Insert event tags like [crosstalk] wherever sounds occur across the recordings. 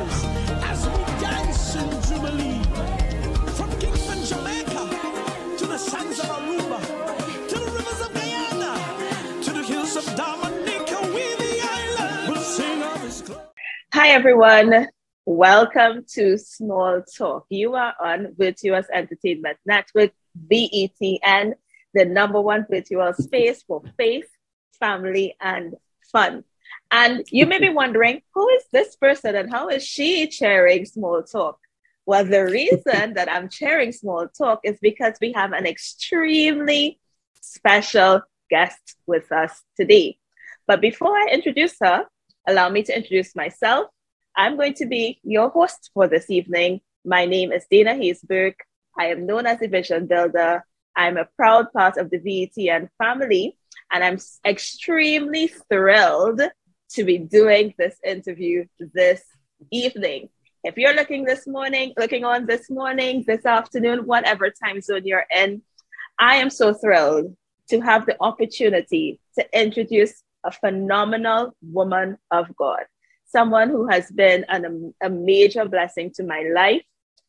praises as we dance in Jubilee. From Kingston, Jamaica, to the sands of Aruba, to the rivers of Guyana, to the hills of Dominica, we the island will sing of his glory. Hi, everyone. Welcome to Small Talk. You are on Virtuous Entertainment Network, VETN, the number one virtual space for faith, family, and fun. And you may be wondering, who is this person and how is she chairing Small Talk? Well, the reason that I'm chairing Small Talk is because we have an extremely special guest with us today. But before I introduce her, allow me to introduce myself. I'm going to be your host for this evening. My name is Dana Hayesburg. I am known as a vision builder. I'm a proud part of the VETN family, and I'm extremely thrilled to be doing this interview this evening. If you're looking this morning, looking on this morning, this afternoon, whatever time zone you're in, I am so thrilled to have the opportunity to introduce a phenomenal woman of God, someone who has been an, um, a major blessing to my life.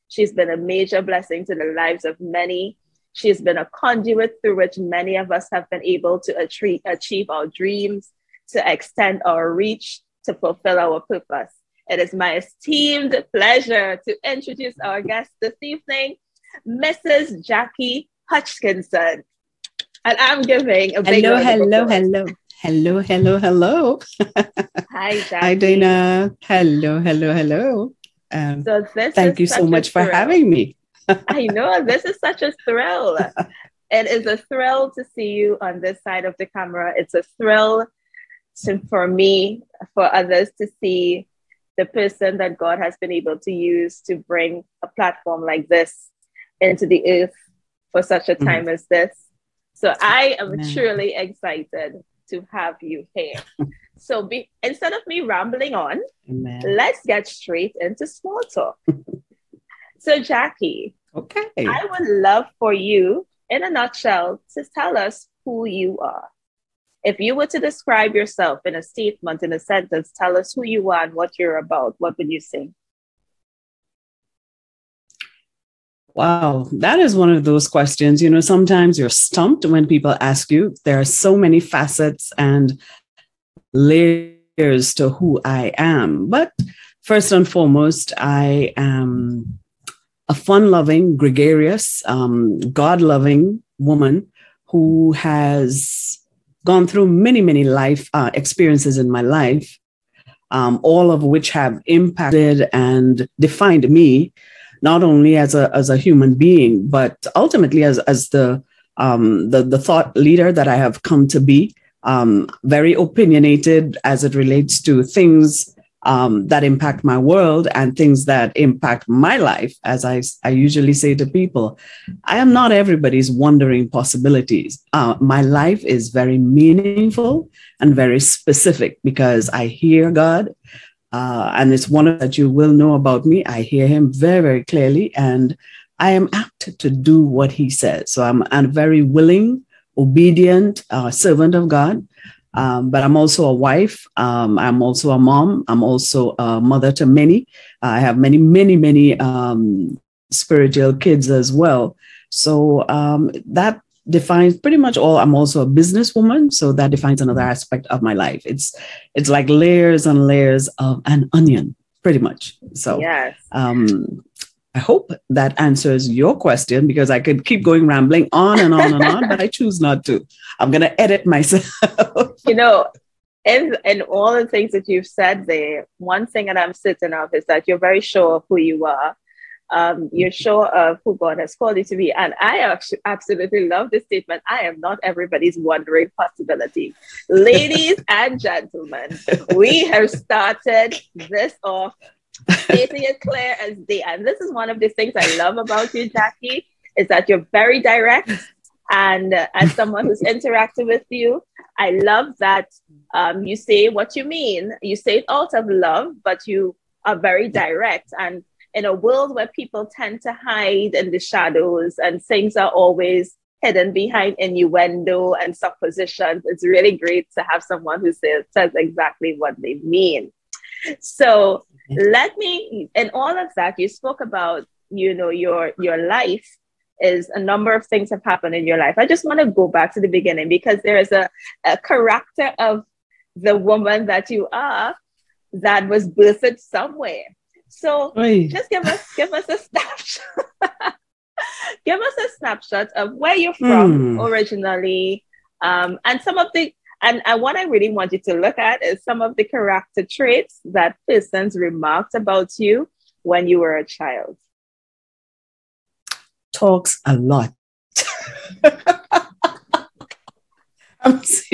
She's been a major blessing to the lives of many. She's been a conduit through which many of us have been able to achieve our dreams, to extend our reach, to fulfill our purpose. It is my esteemed pleasure to introduce our guest this evening, Mrs. Jackie Hutchinson. And I'm giving a big hello, hello, hello, hello, hello, hello. [laughs] Hi, Jackie. Hi, Dana. Hello, hello, hello. Um, So this thank you so much for having me. I know this is such a thrill. [laughs] it is a thrill to see you on this side of the camera. It's a thrill to, for me, for others to see the person that God has been able to use to bring a platform like this into the earth for such a mm-hmm. time as this. So I am Amen. truly excited to have you here. [laughs] so be, instead of me rambling on, Amen. let's get straight into small talk. [laughs] so Jackie, Okay. I would love for you, in a nutshell, to tell us who you are. If you were to describe yourself in a statement, in a sentence, tell us who you are and what you're about, what would you say? Wow, that is one of those questions. You know, sometimes you're stumped when people ask you. There are so many facets and layers to who I am. But first and foremost, I am a fun loving, gregarious, um, God loving woman who has gone through many, many life uh, experiences in my life, um, all of which have impacted and defined me not only as a as a human being, but ultimately as as the um, the the thought leader that I have come to be. Um, very opinionated as it relates to things um, that impact my world and things that impact my life. As I I usually say to people, I am not everybody's wondering possibilities. Uh, my life is very meaningful and very specific because I hear God. Uh, and it's one that you will know about me. I hear him very, very clearly, and I am apt to do what he says. So I'm a very willing, obedient uh, servant of God. Um, but I'm also a wife. Um, I'm also a mom. I'm also a mother to many. I have many, many, many um, spiritual kids as well. So um, that defines pretty much all. I'm also a businesswoman, so that defines another aspect of my life. It's it's like layers and layers of an onion, pretty much. So Yes. um, I hope that answers your question because I could keep going rambling on and on and on, but I choose not to. I'm gonna edit myself. [laughs] You know, in, in all the things that you've said there, one thing that I'm certain of is that you're very sure of who you are. Um, you're sure of who God has called you to be. And I absolutely love this statement. I am not everybody's wondering possibility. Ladies and gentlemen, we have started this off stating it clear as day. And this is one of the things I love about you, Jackie, is that you're very direct. And uh, as someone who's interacted with you, I love that um, you say what you mean. You say it out of love, but you are very direct. And in a world where people tend to hide in the shadows and things are always hidden behind innuendo and suppositions, it's really great to have someone who says, says exactly what they mean. So, let me in all of that you spoke about you know your your life is a number of things have happened in your life i just want to go back to the beginning because there is a, a character of the woman that you are that was birthed somewhere so Oy. just give us give us a snapshot [laughs] give us a snapshot of where you're from mm. originally um, and some of the and, and what I really want you to look at is some of the character traits that persons remarked about you when you were a child. Talks a lot. [laughs] it's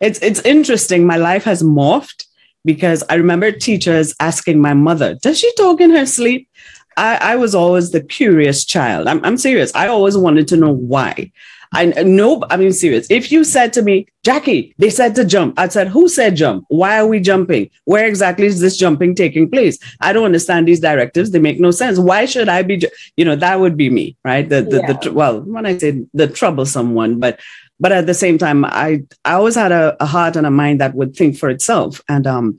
it's interesting. My life has morphed because I remember teachers asking my mother, "Does she talk in her sleep?" I, I was always the curious child. I'm, I'm serious. I always wanted to know why. I know, I mean, serious. If you said to me, Jackie, they said to jump, I said, Who said jump? Why are we jumping? Where exactly is this jumping taking place? I don't understand these directives. They make no sense. Why should I be, you know, that would be me, right? The, the, yeah. the well, when I say the troublesome one, but but at the same time, I I always had a, a heart and a mind that would think for itself. And um,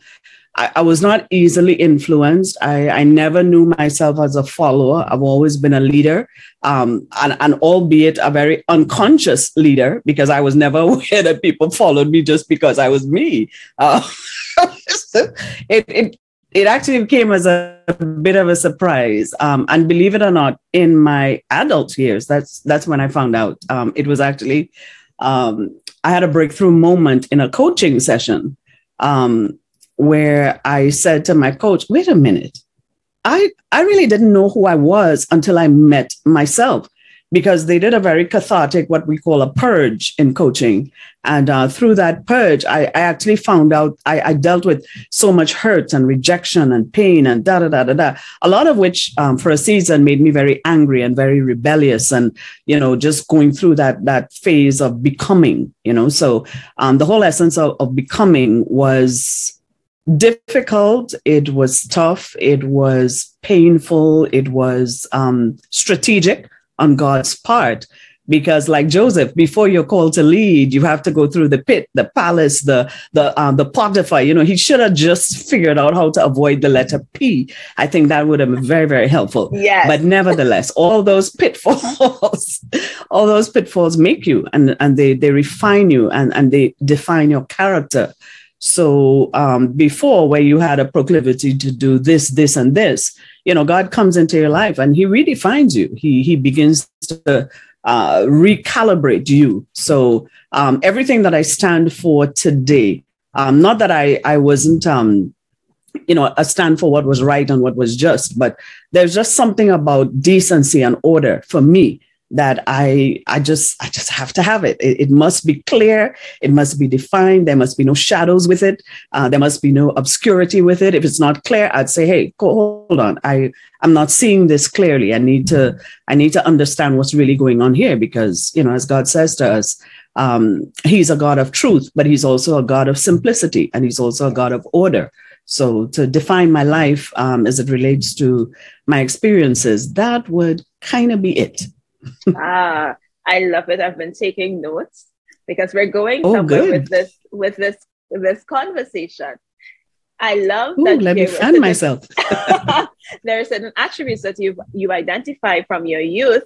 I, I, was not easily influenced. I, I never knew myself as a follower. I've always been a leader, um, and, and albeit a very unconscious leader, because I was never [laughs] aware that people followed me just because I was me. Uh, [laughs] it, it, it actually came as a, bit of a surprise. Um, and believe it or not, in my adult years, that's that's when I found out. Um, it was actually um, I had a breakthrough moment in a coaching session. Um, where I said to my coach, wait a minute, I, I really didn't know who I was until I met myself because they did a very cathartic, what we call a purge in coaching. And uh, through that purge, I, I actually found out I, I, dealt with so much hurt and rejection and pain and da da da da da. A lot of which, um, for a season, made me very angry and very rebellious, and you know, just going through that that phase of becoming. You know, so um, the whole essence of, of becoming was difficult, it was tough, it was painful, it was um, strategic on God's part. Because, like Joseph, before you're called to lead, you have to go through the pit, the palace, the the uh, the Potiphar. You know, he should have just figured out how to avoid the letter P. I think that would have been very, very helpful. Yeah. But nevertheless, all those pitfalls, [laughs] all those pitfalls make you, and and they they refine you, and and they define your character. So um, before, where you had a proclivity to do this, this, and this, you know, God comes into your life and He redefines you. He He begins to uh, recalibrate you. So um, everything that I stand for today, um, not that I I wasn't um, you know, a stand for what was right and what was just, but there's just something about decency and order for me that I I just I just have to have it. it. it. must be clear. It must be defined. There must be no shadows with it. Uh, there must be no obscurity with it. If it's not clear, I'd say, hey, hold on. I I'm not seeing this clearly. I need to I need to understand what's really going on here because you know, as God says to us, um, He's a God of truth, but He's also a God of simplicity, and He's also a God of order. So to define my life um, as it relates to my experiences, that would kind of be it ah, I love it. I've been taking notes because we're going oh, somewhere good. with this with this this conversation. I love Ooh, that. Let me fan myself. [laughs] [laughs] there are certain attributes that you you identify from your youth,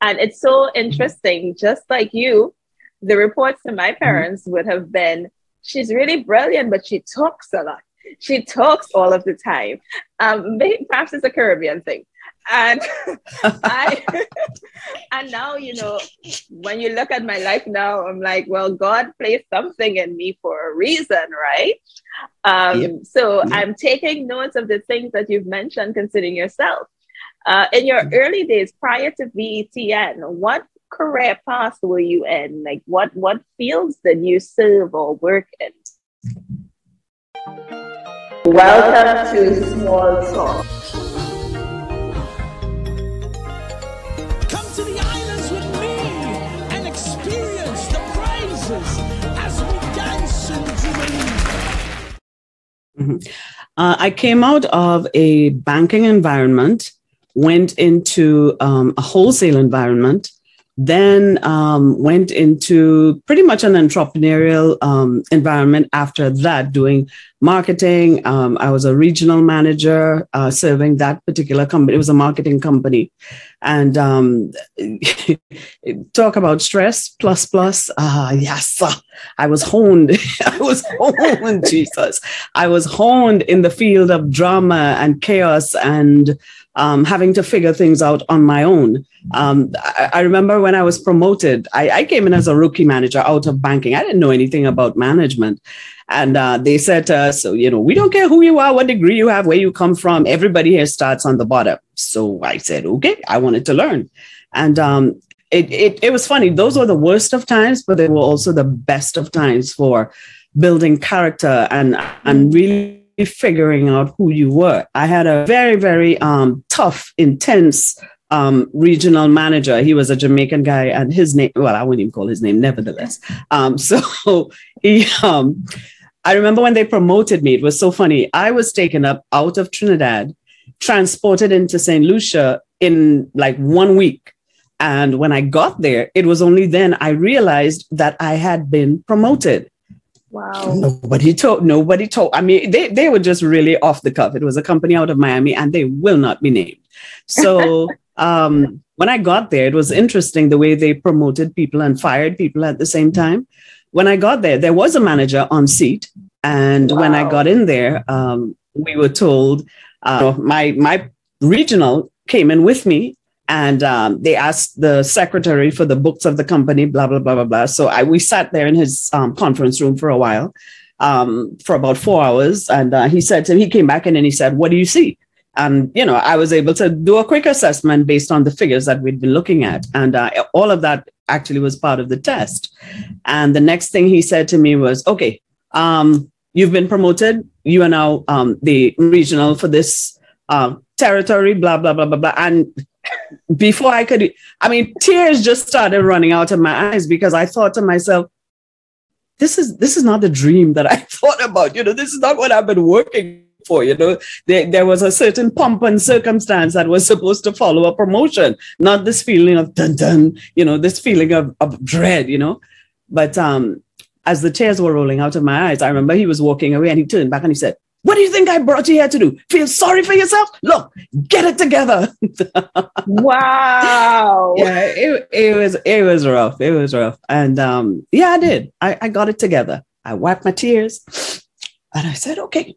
and it's so interesting. Just like you, the reports to my mm-hmm. parents mm-hmm. would have been, "She's really brilliant, but she talks a lot. She talks all of the time." Um, perhaps it's a Caribbean thing and [laughs] I and now you know when you look at my life now, I'm like, well, God placed something in me for a reason, right? Um, yep. So yep. I'm taking notes of the things that you've mentioned considering yourself. Uh, in your mm-hmm. early days prior to VETN, what career path were you in? Like what what fields did you serve or work in? Welcome to Small Talk. Mm-hmm. Uh, I came out of a banking environment, went into um, a wholesale environment then um, went into pretty much an entrepreneurial um, environment after that, doing marketing. Um, I was a regional manager uh, serving that particular company. It was a marketing company. And um, [laughs] talk about stress, plus, plus. Uh, yes, I was honed. [laughs] I was honed, Jesus. I was honed in the field of drama and chaos and um, having to figure things out on my own. Um, I, I, remember when I was promoted, I, I, came in as a rookie manager out of banking. I didn't know anything about management. And uh, they said to us, so, you know, we don't care who you are, what degree you have, where you come from. Everybody here starts on the bottom. So I said, okay, I wanted to learn. And um, it, it, it was funny. Those were the worst of times, but they were also the best of times for building character and, and really figuring out who you were. I had a very, very um, tough, intense um, regional manager. He was a Jamaican guy, and his name, well, I wouldn't even call his name, nevertheless. Um, [laughs] so he, um, I remember when they promoted me, it was so funny. I was taken up out of Trinidad, transported into St. Lucia in like one week. And when I got there, it was only then I realized that I had been promoted. Wow. Nobody told, nobody told. I mean, they, they were just really off the cuff. It was a company out of Miami and they will not be named. So [laughs] um, when I got there, it was interesting the way they promoted people and fired people at the same time. When I got there, there was a manager on seat. And wow. when I got in there, um, we were told uh, my, my regional came in with me and um, they asked the secretary for the books of the company, blah blah blah blah blah. So I, we sat there in his um, conference room for a while, um, for about four hours, and uh, he said to he came back and he said, "What do you see?" And you know, I was able to do a quick assessment based on the figures that we'd been looking at, and uh, all of that actually was part of the test. And the next thing he said to me was, "Okay, um, you've been promoted. You are now um, the regional for this." Uh, territory, blah blah blah blah blah, and before I could, I mean, tears just started running out of my eyes because I thought to myself, this is this is not the dream that I [laughs] thought about. You know, this is not what I've been working for. You know, there, there was a certain pomp and circumstance that was supposed to follow a promotion, not this feeling of dun dun, you know, this feeling of, of dread, you know. But um, as the tears were rolling out of my eyes, I remember he was walking away and he turned back and he said, what do you think I brought you here to do? Feel sorry for yourself? Look, get it together. [laughs] wow. Yeah, it, it was it was rough. It was rough. And um, yeah, I did. I, I got it together. I wiped my tears and I said, okay,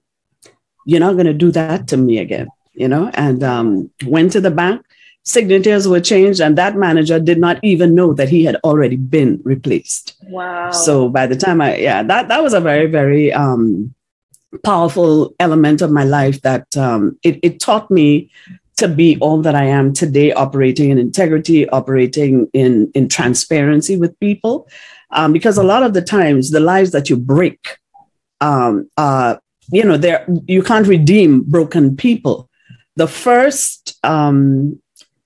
you're not gonna do that to me again, you know, and um, went to the bank. Signatures were changed, and that manager did not even know that he had already been replaced. Wow. So by the time I, yeah, that that was a very, very um powerful element of my life that um, it, it taught me to be all that I am today, operating in integrity, operating in, in transparency with people. Um, because a lot of the times, the lives that you break, um, uh, you know, there you can't redeem broken people. The first um,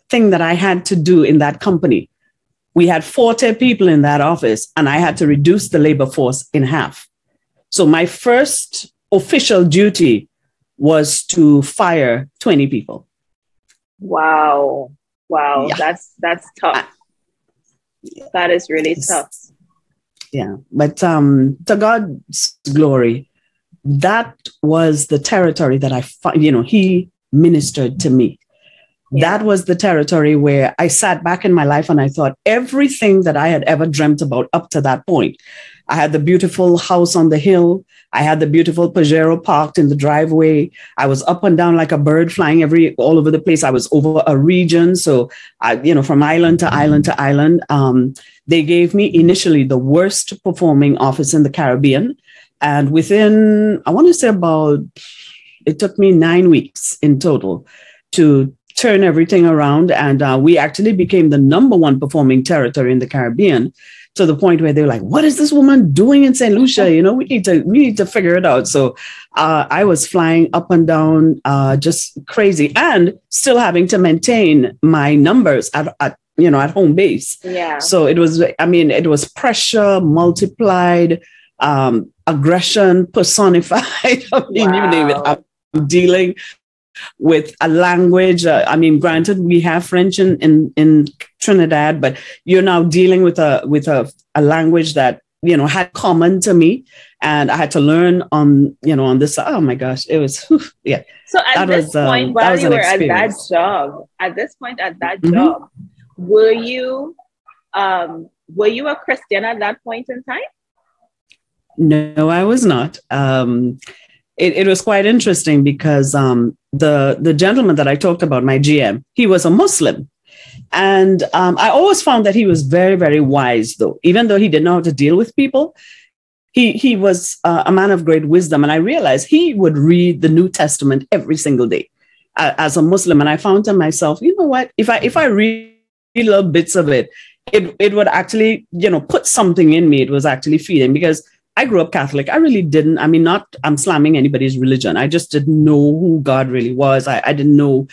thing that I had to do in that company, we had 40 people in that office, and I had to reduce the labor force in half. So my first official duty was to fire 20 people. Wow. Wow. Yeah. That's that's tough. That is really it's, tough. Yeah. But um to God's glory, that was the territory that I you know, he ministered to me. That was the territory where I sat back in my life and I thought everything that I had ever dreamt about up to that point. I had the beautiful house on the hill. I had the beautiful Pajero parked in the driveway. I was up and down like a bird flying every all over the place. I was over a region. So I, you know, from island to island to island. Um, they gave me initially the worst performing office in the Caribbean. And within, I want to say about, it took me nine weeks in total to turn everything around. And uh, we actually became the number one performing territory in the Caribbean to the point where they're like, "What is this woman doing in St. Lucia? You know, we need to we need to figure it out." So uh, I was flying up and down, uh, just crazy, and still having to maintain my numbers at, at you know at home base. Yeah. So it was, I mean, it was pressure multiplied, um, aggression personified. [laughs] I mean, wow. you name it. I'm dealing with a language. Uh, I mean, granted, we have French in, in, in Trinidad, but you're now dealing with a with a, a language that you know had common to me, and I had to learn on you know on this. Oh my gosh, it was whew, [laughs] yeah. So at this was, um, point, um, while you were experience. at that job, at this point at that mm-hmm. job, were you um, were you a Christian at that point in time? No, I was not. Um, it, it was quite interesting because um, the the gentleman that I talked about, my GM, he was a Muslim, and um, I always found that he was very very wise. Though, even though he didn't know how to deal with people, he he was uh, a man of great wisdom. And I realized he would read the New Testament every single day uh, as a Muslim. And I found to myself, you know what? If I if I read little bits of it, it it would actually you know put something in me. It was actually feeding because I grew up Catholic. I really didn't. I mean, not I'm slamming anybody's religion. I just didn't know who God really was. I, I didn't know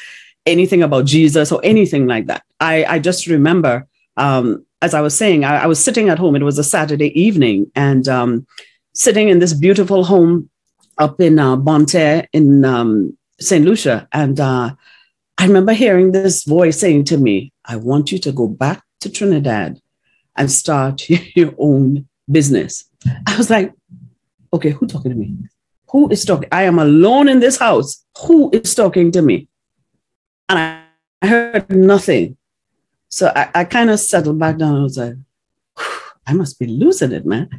anything about Jesus or anything like that. I, I just remember, um, as I was saying, I, I, was sitting at home. It was a Saturday evening and um, sitting in this beautiful home up in uh, in um, St. Lucia. And uh, I remember hearing this voice saying to me, I want you to go back to Trinidad and start [laughs] your own business. I was like, okay, who talking to me? Who is talking? I am alone in this house. Who is talking to me? And I, I heard nothing. So I, I kind of settled back down. I was like, [sighs] I must be losing it, man.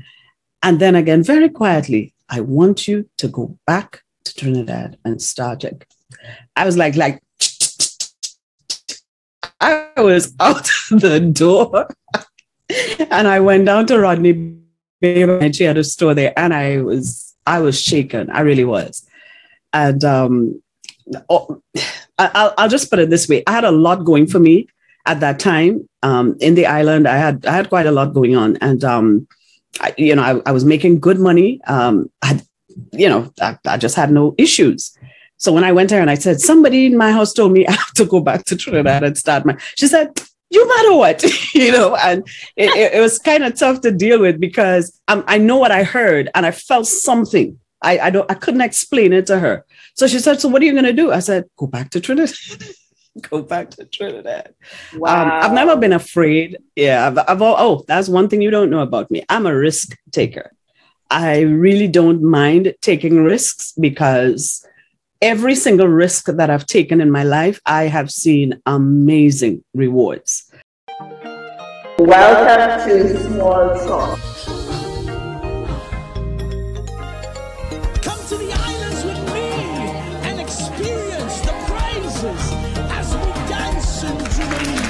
And then again, very quietly, I want you to go back to Trinidad and start it. I was like, like, I was out [laughs] the door and I went down to Rodney she had a store there, and I was I was shaken. I really was, and um, I'll I'll just put it this way: I had a lot going for me at that time um, in the island. I had I had quite a lot going on, and um, I, you know I, I was making good money. Um, I had, you know I, I just had no issues. So when I went there and I said, somebody in my house told me [laughs] I have to go back to Trinidad and start my, she said, you matter what, [laughs] you know, and it, it, it was kind of tough to deal with because um, I know what I heard and I felt something. I, I don't, I couldn't explain it to her. So she said, so what are you going to do? I said, go back to Trinidad. [laughs] go back to Trinidad. Wow. Um, I've never been afraid. Yeah. I've, I've, oh, that's one thing you don't know about me. I'm a risk taker. I really don't mind taking risks because every single risk that I've taken in my life, I have seen amazing rewards. Welcome to Small Talk. Come to the islands with me and experience the praises as we dance in Jubilee.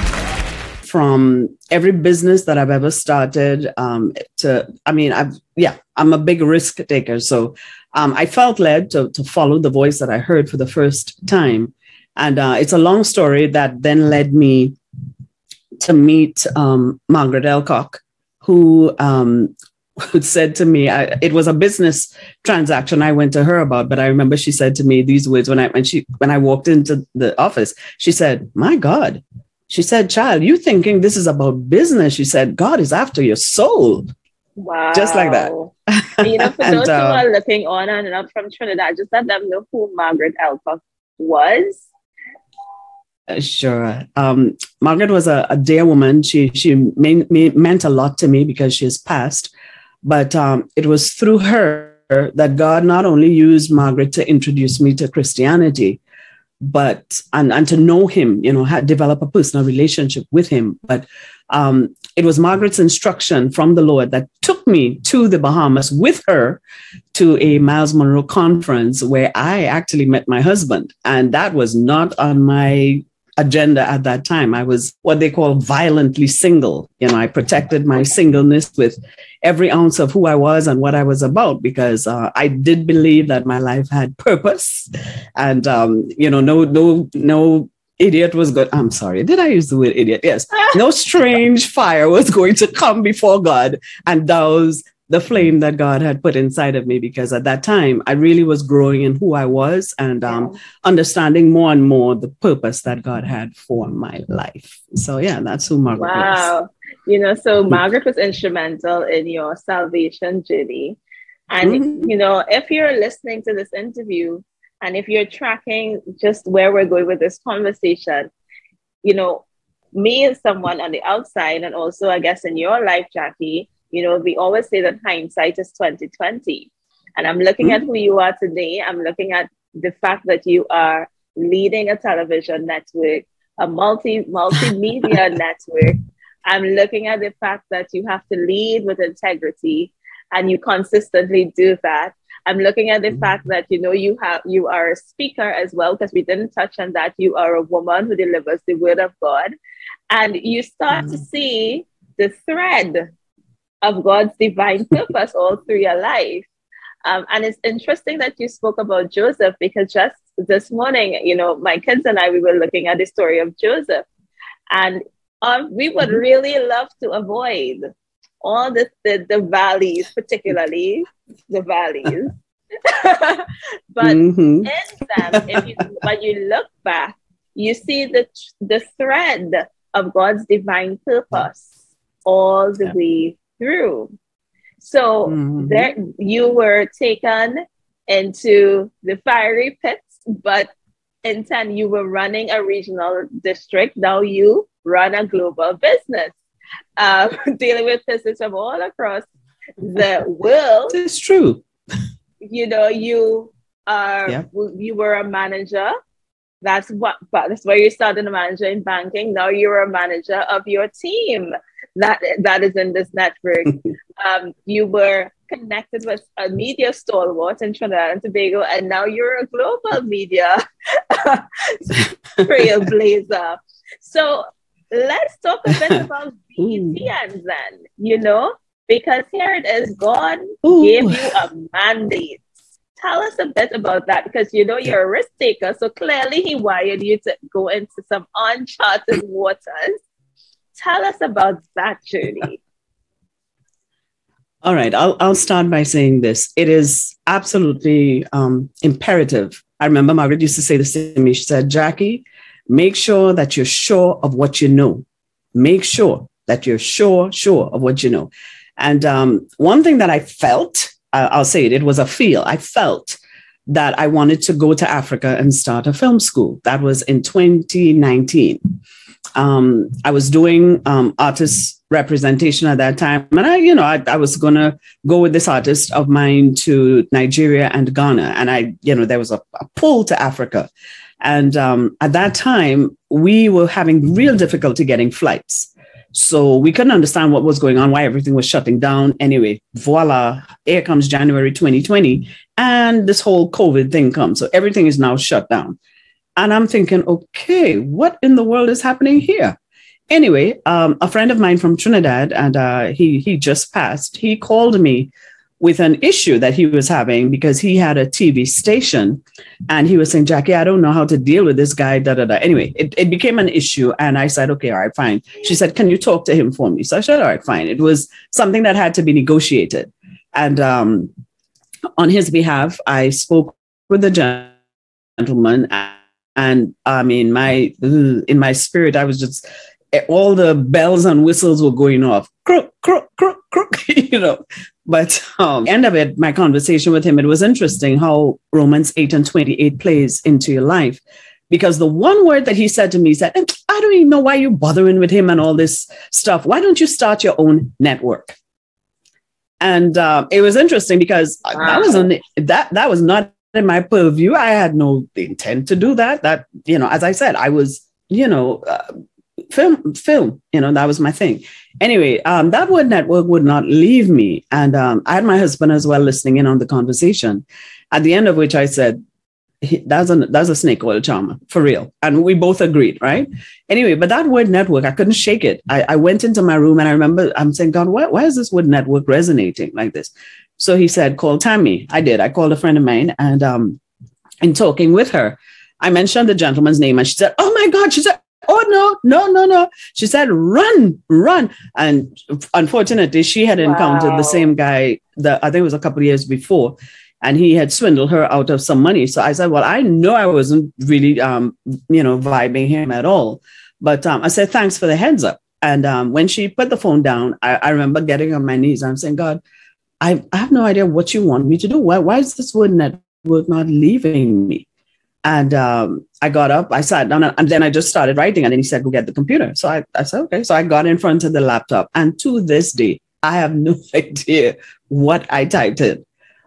From every business that I've ever started, um, to I mean, I've yeah, I'm a big risk taker. So um, I felt led to, to follow the voice that I heard for the first time. And uh, it's a long story that then led me to meet um, Margaret Elcock, who, um, [laughs] who said to me, I, it was a business transaction I went to her about, but I remember she said to me these words when I when she when I walked into the office. She said, "My God," she said, "Child, you thinking this is about business?" She said, "God is after your soul." Wow. Just like that. [laughs] you know, for and, those uh, who are looking on and up from Trinidad, just let them know who Margaret Elcock was. Uh, sure. Um, Margaret was a, a, dear woman. She she mean, meant a lot to me because she has passed, but um, it was through her that God not only used Margaret to introduce me to Christianity, but and, and to know him, you know, had develop a personal relationship with him. But um, it was Margaret's instruction from the Lord that took me to the Bahamas with her to a Myles Munroe conference where I actually met my husband. And that was not on my agenda at that time. I was what they call violently single. You know, I protected my singleness with every ounce of who I was and what I was about because uh, I did believe that my life had purpose, and um, you know, no, no, no idiot was good. I'm sorry. Did I use the word idiot? Yes. No [laughs] strange fire was going to come before God and douse the flame that God had put inside of me because at that time I really was growing in who I was and um, understanding more and more the purpose that God had for my life. So yeah, that's who Margaret wow. Was. You know, so Margaret was instrumental in your salvation journey. And mm-hmm. you know, if you're listening to this interview And if you're tracking just where we're going with this conversation, you know, me as someone on the outside, and also I guess in your life, Jackie, you know, we always say that hindsight is 2020. And I'm looking mm-hmm. at who you are today. I'm looking at the fact that you are leading a television network, a multi multimedia [laughs] network. I'm looking at the fact that you have to lead with integrity and you consistently do that. I'm looking at the mm-hmm. fact that you know you have you are a speaker as well because we didn't touch on that. You are a woman who delivers the word of God, and you start mm-hmm. to see the thread of God's divine [laughs] purpose all through your life. Um, and it's interesting that you spoke about Joseph because just this morning, you know, my kids and I we were looking at the story of Joseph, and um, we would mm-hmm. really love to avoid all the, the, the valleys, particularly the valleys. [laughs] but mm-hmm. in them, if you, when you look back, you see the, the thread of God's divine purpose all the yeah. way through. So mm-hmm. there you were taken into the fiery pits, but in 10 you were running a regional district. Now you run a global business um, [laughs] dealing with business from all across the world. [laughs] It's true. You know, you are yeah. you were a manager. That's what but that's where you started a manager in banking. Now you're a manager of your team that that is in this network. [laughs] um, you were connected with a media stalwart in Trinidad and Tobago, and now you're a global media trailblazer. So let's talk a bit [laughs] about VETN then, you know, because here it is God Ooh. gave you a mandate. Tell us a bit about that because you know you're a risk taker. So clearly, He wired you to go into some uncharted waters. Tell us about that journey. [laughs] All right, I'll, I'll start by saying this. It is absolutely um, imperative. I remember Margaret used to say this to me. She said, Jackie, Make sure that you're sure of what you know. Make sure that you're sure, sure of what you know. And um, one thing that I felt, I'll say it, it was a feel. I felt that I wanted to go to Africa and start a film school. That was in 2019. Um, I was doing um, artist representation at that time, and I, you know, I, I was going to go with this artist of mine to Nigeria and Ghana, and I, you know, there was a, a pull to Africa, and um, at that time, we were having real difficulty getting flights. So we couldn't understand what was going on, why everything was shutting down. Anyway, voila, here comes January 2020, and this whole COVID thing comes. So everything is now shut down. And I'm thinking, okay, what in the world is happening here? Anyway, um, a friend of mine from Trinidad, and uh, he he just passed. He called me with an issue that he was having because he had a TV station and he was saying, Jackie, I don't know how to deal with this guy. Da, da, da. Anyway, it, it became an issue. And I said, okay, all right, fine. She said, can you talk to him for me? So I said, all right, fine. It was something that had to be negotiated. And um, on his behalf, I spoke with the gentleman. And I mean, my in my spirit, I was just all the bells and whistles were going off. Crook, crook, crook, crook, [laughs] you know. But um, end of it, my conversation with him, it was interesting how Romans 8 and 28 plays into your life. Because the one word that he said to me he said, I don't even know why you're bothering with him and all this stuff. Why don't you start your own network? And uh, it was interesting because wow. that was on, that that was not in my purview. I had no intent to do that. That you know, as I said, I was you know uh, film film you know that was my thing. Anyway um, that word network would not leave me. And um, i had my husband as well listening in on the conversation. At the end of which i said that's a that's a snake oil charmer for real. And we both agreed right? Anyway but that word network i couldn't shake it. I, I went into my room and i remember i'm saying god why, why is this word network resonating like this so he said call tammy i did i called a friend of mine and um in talking with her I mentioned the gentleman's name and she said, Oh my God. She said, Oh, no, no, no, no. She said, run, run. And unfortunately, she had encountered wow. the same guy that I think it was a couple of years before, and he had swindled her out of some money. So I said, Well, I know I wasn't really, um, you know, vibing him at all. But um, I said, Thanks for the heads up. And um, when she put the phone down, I, I remember getting on my knees. I'm saying, God, I, I have no idea what you want me to do. Why, why is this word network not leaving me? And um, I got up, I sat down, and then I just started writing. And then he said, Go get the computer. So I, I said, Okay. So I got in front of the laptop. And to this day, I have no [laughs] idea what I typed in.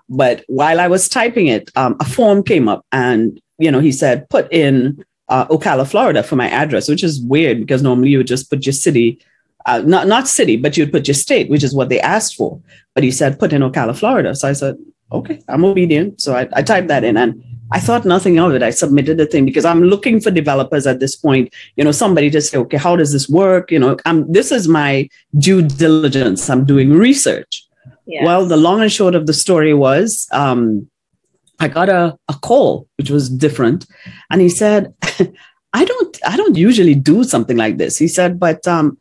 But while I was typing it, um, a form came up and, you know, he said, put in uh, Ocala, Florida for my address, which is weird because normally you would just put your city, uh, not, not city, but you'd put your state, which is what they asked for. But he said, put in Ocala, Florida. So I said, okay, I'm obedient. So I, I typed that in and I thought nothing of it. I submitted the thing because I'm looking for developers at this point. You know, somebody to say, okay, how does this work? You know, I'm, this is my due diligence. I'm doing research. Yes. Well, the long and short of the story was um, I got a, a call, which was different. And he said, [laughs] I don't I don't usually do something like this. He said, but um,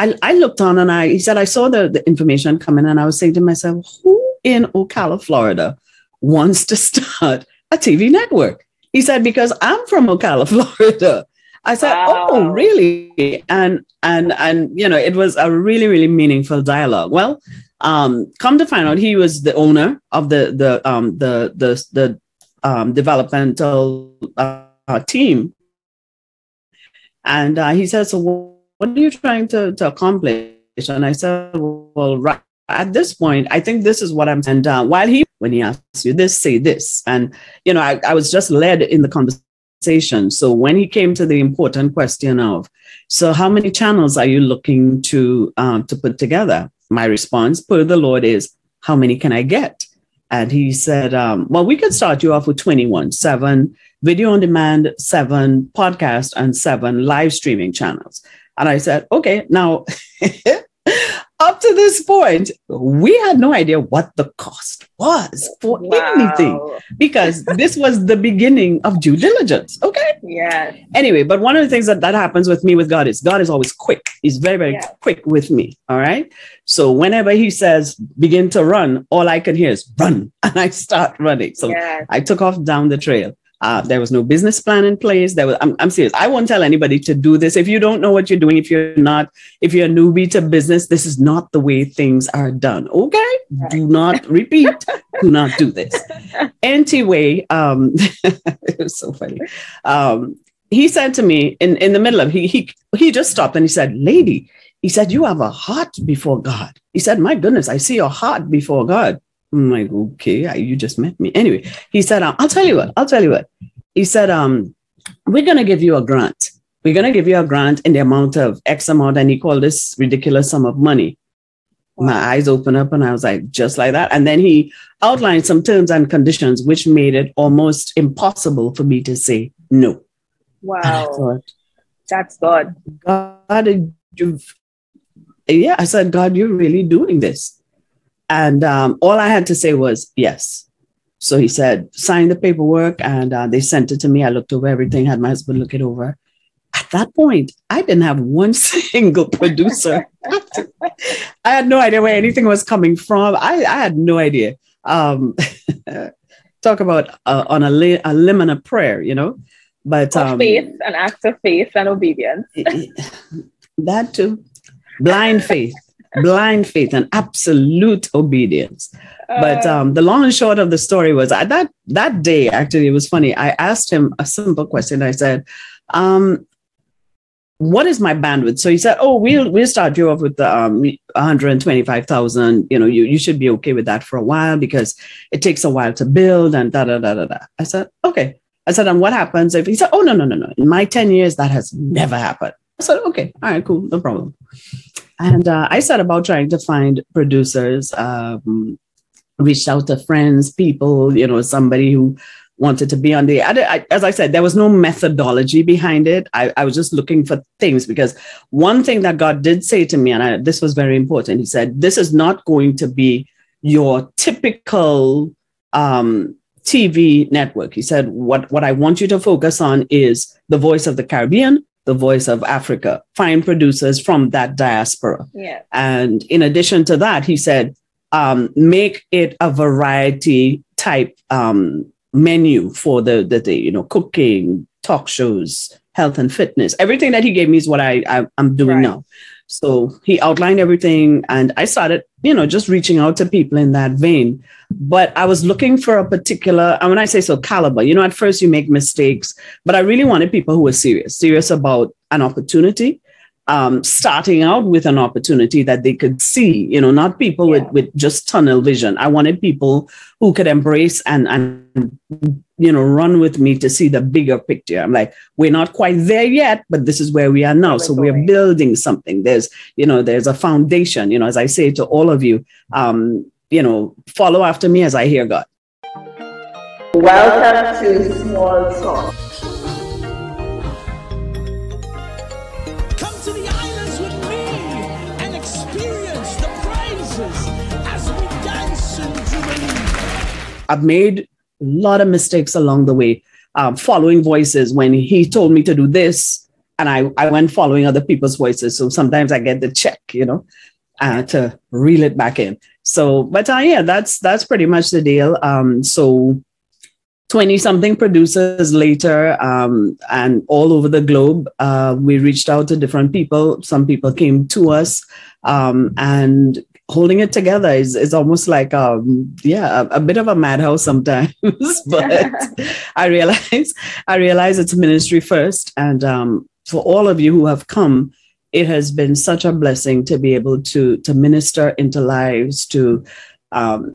I, I looked on and I he said, I saw the, the information coming and I was saying to myself, who in Ocala, Florida wants to start a TV network. He said, because I'm from Ocala, [laughs] Florida. I said, oh, wow. oh, really? And and and you know, it was a really, really meaningful dialogue. Well, um, come to find out, he was the owner of the the um the the the um, developmental uh, team. And uh, he said, so what are you trying to, to accomplish? And I said, well, right at this point, I think this is what I'm. And uh, while he, when he asks you this, say this. And, you know, I, I was just led in the conversation. So when he came to the important question of, so how many channels are you looking to uh, to put together? My response, per the Lord, is, how many can I get? And he said, um, well, we could start you off with 21, seven video on demand, seven podcast, and seven live streaming channels. And I said, okay, now [laughs] up to this point, we had no idea what the cost was for wow. anything because this was the beginning of due diligence. Okay. Yeah. Anyway, but one of the things that, that happens with me with God is God is always quick. He's very, very yeah. quick with me. All right. So whenever he says begin to run, all I can hear is run. [laughs] And I start running. So yeah. I took off down the trail. Uh, there was no business plan in place. There was, I'm, I'm serious. I won't tell anybody to do this. If you don't know what you're doing, if you're not, if you're a newbie to business, this is not the way things are done. Okay. Right. Do not [laughs] repeat. do not do this. Anyway, um, [laughs] it was so funny. Um, he said to me in, in the middle of, he, he, he just stopped and he said, lady, he said, you have a heart before God. He said, my goodness, I see your heart before God. I'm like, okay, you just met me. Anyway, he said, um, I'll tell you what, I'll tell you what. He said, um, we're going to give you a grant. We're going to give you a grant in the amount of X amount. And he called this ridiculous sum of money. My eyes opened up and I was like, just like that. And then he outlined some terms and conditions, which made it almost impossible for me to say no. Wow. Thought, That's God. God, you've, yeah, I said, God, you're really doing this. And um, all I had to say was yes. So he said, sign the paperwork, and uh, they sent it to me. I looked over everything, had my husband look it over. At that point, I didn't have one [laughs] single producer. [laughs] I had no idea where anything was coming from. I, I had no idea. Um, [laughs] talk about uh, on a, li- a limb and a prayer, you know. But um, faith, an act of faith and obedience. that too, blind faith blind faith and absolute obedience. but uh. um, the long and short of the story was uh, that that day, actually, it was funny. I asked him a simple question. I said, um, what is my bandwidth? So he said, oh, we'll, we'll start you off with the um, 125,000. You know, you, you should be okay with that for a while because it takes a while to build and da, da, da, da, da. I said, okay. I said, and what happens if he said, oh, no, no, no, no. In my 10 years, that has never happened. I said, okay, all right, cool, no problem. And uh, I set about trying to find producers, um, reached out to friends, people, you know, somebody who wanted to be on the, I, as I said, there was no methodology behind it. I, I, was just looking for things because one thing that God did say to me, and I, this was very important, He said, This is not going to be your typical um, TV network. He said, what, what I want you to focus on is the voice of the Caribbean, the voice of Africa, find producers from that diaspora. Yeah. And in addition to that, he said, um, make it a variety type um, menu for the, the, you know, cooking, talk shows, health and fitness. Everything that he gave me is what I, I am doing right. now. So he outlined everything, and I started, you know, just reaching out to people in that vein. But I was looking for a particular, and when I say so, caliber, you know, at first you make mistakes, but I really wanted people who were serious, serious about an opportunity um, starting out with an opportunity that they could see, you know, not people yeah. with, with just tunnel vision. I wanted people who could embrace and, and, you know, run with me to see the bigger picture. I'm like, we're not quite there yet, but this is where we are now. So we're building something. There's, you know, there's a foundation, you know, as I say to all of you, um, you know, follow after me as I hear God. Welcome to Small Talk. I've made a lot of mistakes along the way, um, following voices when he told me to do this, and I, I went following other people's voices. So sometimes I get the check, you know, uh, to reel it back in. So, but uh, yeah, that's that's pretty much the deal. Um, so 20 something producers later um, and all over the globe uh, we reached out to different people some people came to us um, and holding it together is, is almost like um yeah a, a bit of a madhouse sometimes [laughs] but [laughs] i realize i realize it's ministry first. And um for all of you who have come it has been such a blessing to be able to to minister into lives to um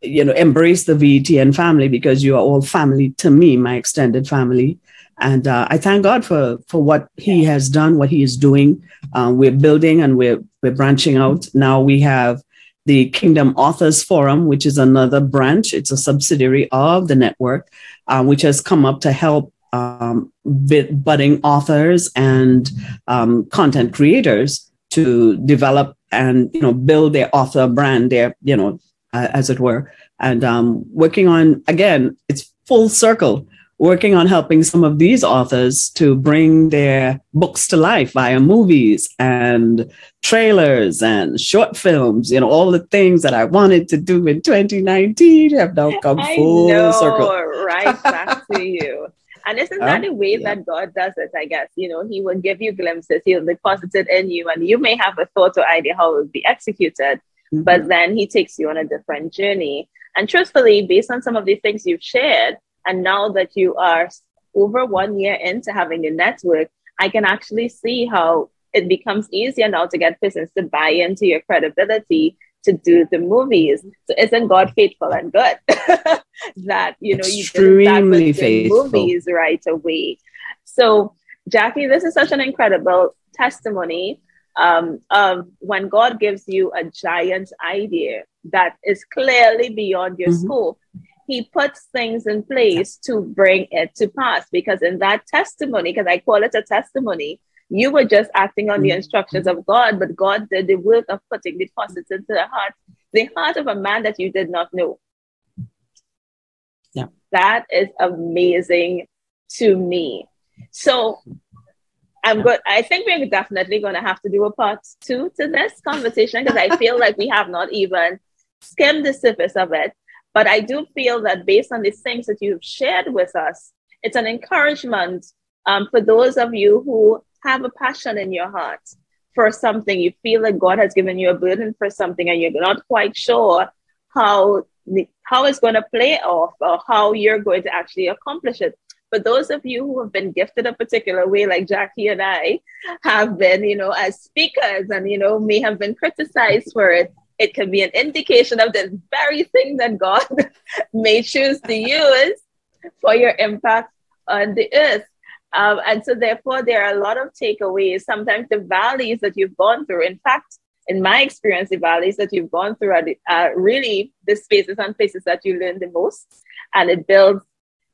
you know embrace the VETN family because you are all family to me my extended family and uh, I thank God for for what He has done, what He is doing. Uh, we're building and we're we're branching out. Now we have the Kingdom Authors Forum, which is another branch. It's a subsidiary of the network, uh, which has come up to help um, budding authors and um, content creators to develop and you know build their author brand, their you know uh, as it were, and um, working on again. It's full circle working on helping some of these authors to bring their books to life via movies and trailers and short films, you know, all the things that I wanted to do in 2019 have now [laughs] come full know, circle. right back to [laughs] you. And isn't that the way yeah. that God does it? I guess, you know, He will give you glimpses, He'll deposit it in you, and you may have a thought or idea how it will be executed, mm-hmm. but then He takes you on a different journey. And truthfully, based on some of the things you've shared, and now that you are over one year into having a network, I can actually see how it becomes easier now to get persons to buy into your credibility to do the movies. So isn't God faithful and good [laughs] that you know you Extremely did faithful. movies right away? So Jackie, this is such an incredible testimony um, of when God gives you a giant idea that is clearly beyond your mm-hmm. scope he puts things in place to bring it to pass. Because in that testimony, because I call it a testimony, you were just acting on the mm-hmm. instructions of God, but God did the work of putting deposits into the heart, the heart of a man that you did not know. Yeah. That is amazing to me. So I'm good. I think we're definitely going to have to do a part two to this conversation because I feel like we have not even skimmed the surface of it. But I do feel that based on the things that you've shared with us, it's an encouragement um, for those of you who have a passion in your heart for something. You feel that God has given you a burden for something and you're not quite sure how, the, how it's going to play off or how you're going to actually accomplish it. For those of you who have been gifted a particular way, like Jackie and I have been, you know, as speakers and, you know, may have been criticized for it, it can be an indication of the very thing that God [laughs] may choose to use for your impact on the earth. Um, and so, therefore, there are a lot of takeaways. Sometimes the valleys that you've gone through, in fact, in my experience, the valleys that you've gone through are, the, are really the spaces and places that you learn the most. And it builds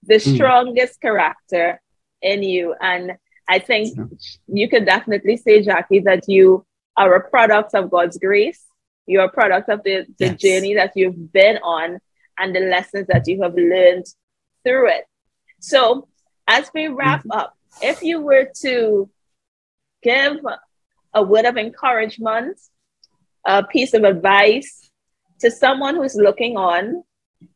the mm. strongest character in you. And I think yeah. you can definitely say, Jackie, that you are a product of God's grace you're a product of the, the yes. journey that you've been on and the lessons that you have learned through it. So, as we wrap mm-hmm. up, if you were to give a word of encouragement, a piece of advice to someone who's looking on,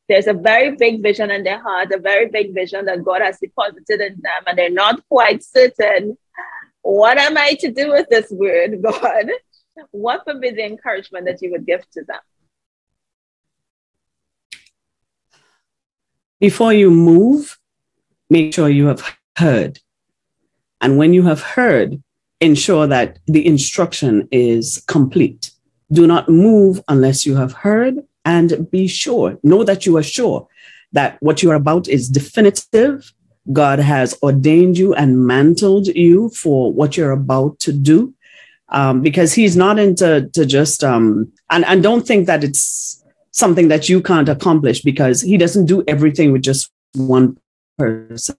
there's a very big vision in their heart, a very big vision that God has deposited in them, and they're not quite certain what am I to do with this word, [laughs] God? What would be the encouragement that you would give to them? Before you move, make sure you have heard. And when you have heard, ensure that the instruction is complete. Do not move unless you have heard and be sure. Know that you are sure that what you are about is definitive. God has ordained you and mantled you for what you're about to do. Um, because he's not into to just um, and, and don't think that it's something that you can't accomplish because he doesn't do everything with just one person.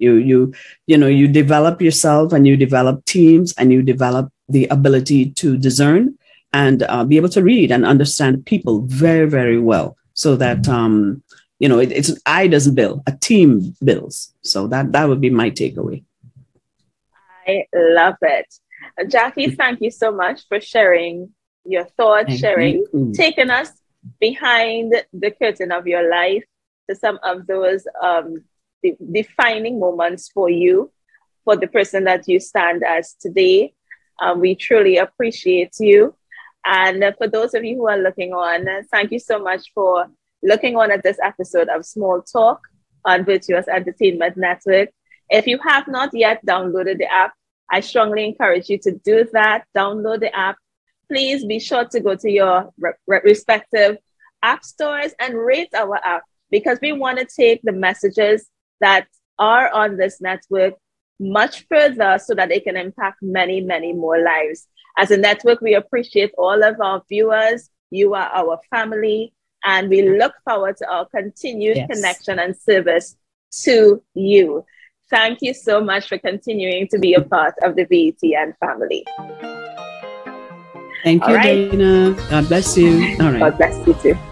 You you you know you develop yourself and you develop teams and you develop the ability to discern and uh, be able to read and understand people very very well so that um you know it, it's i doesn't build a team builds so that that would be my takeaway. I love it jackie thank you so much for sharing your thoughts thank sharing you. taking us behind the curtain of your life to some of those um, the defining moments for you, for the person that you stand as today. Um, we truly appreciate you. And for those of you who are looking on, thank you so much for looking on at this episode of Small Talk on Virtuous Entertainment Network. If you have not yet downloaded the app, I strongly encourage you to do that. Download the app. Please be sure to go to your re- respective app stores and rate our app because we want to take the messages that are on this network much further so that it can impact many, many more lives. As a network, we appreciate all of our viewers. You are our family, and we look forward to our continued yes. connection and service to you. Thank you so much for continuing to be a part of the VETN family. Thank you, right. Dana. God bless you. All right. God bless you too.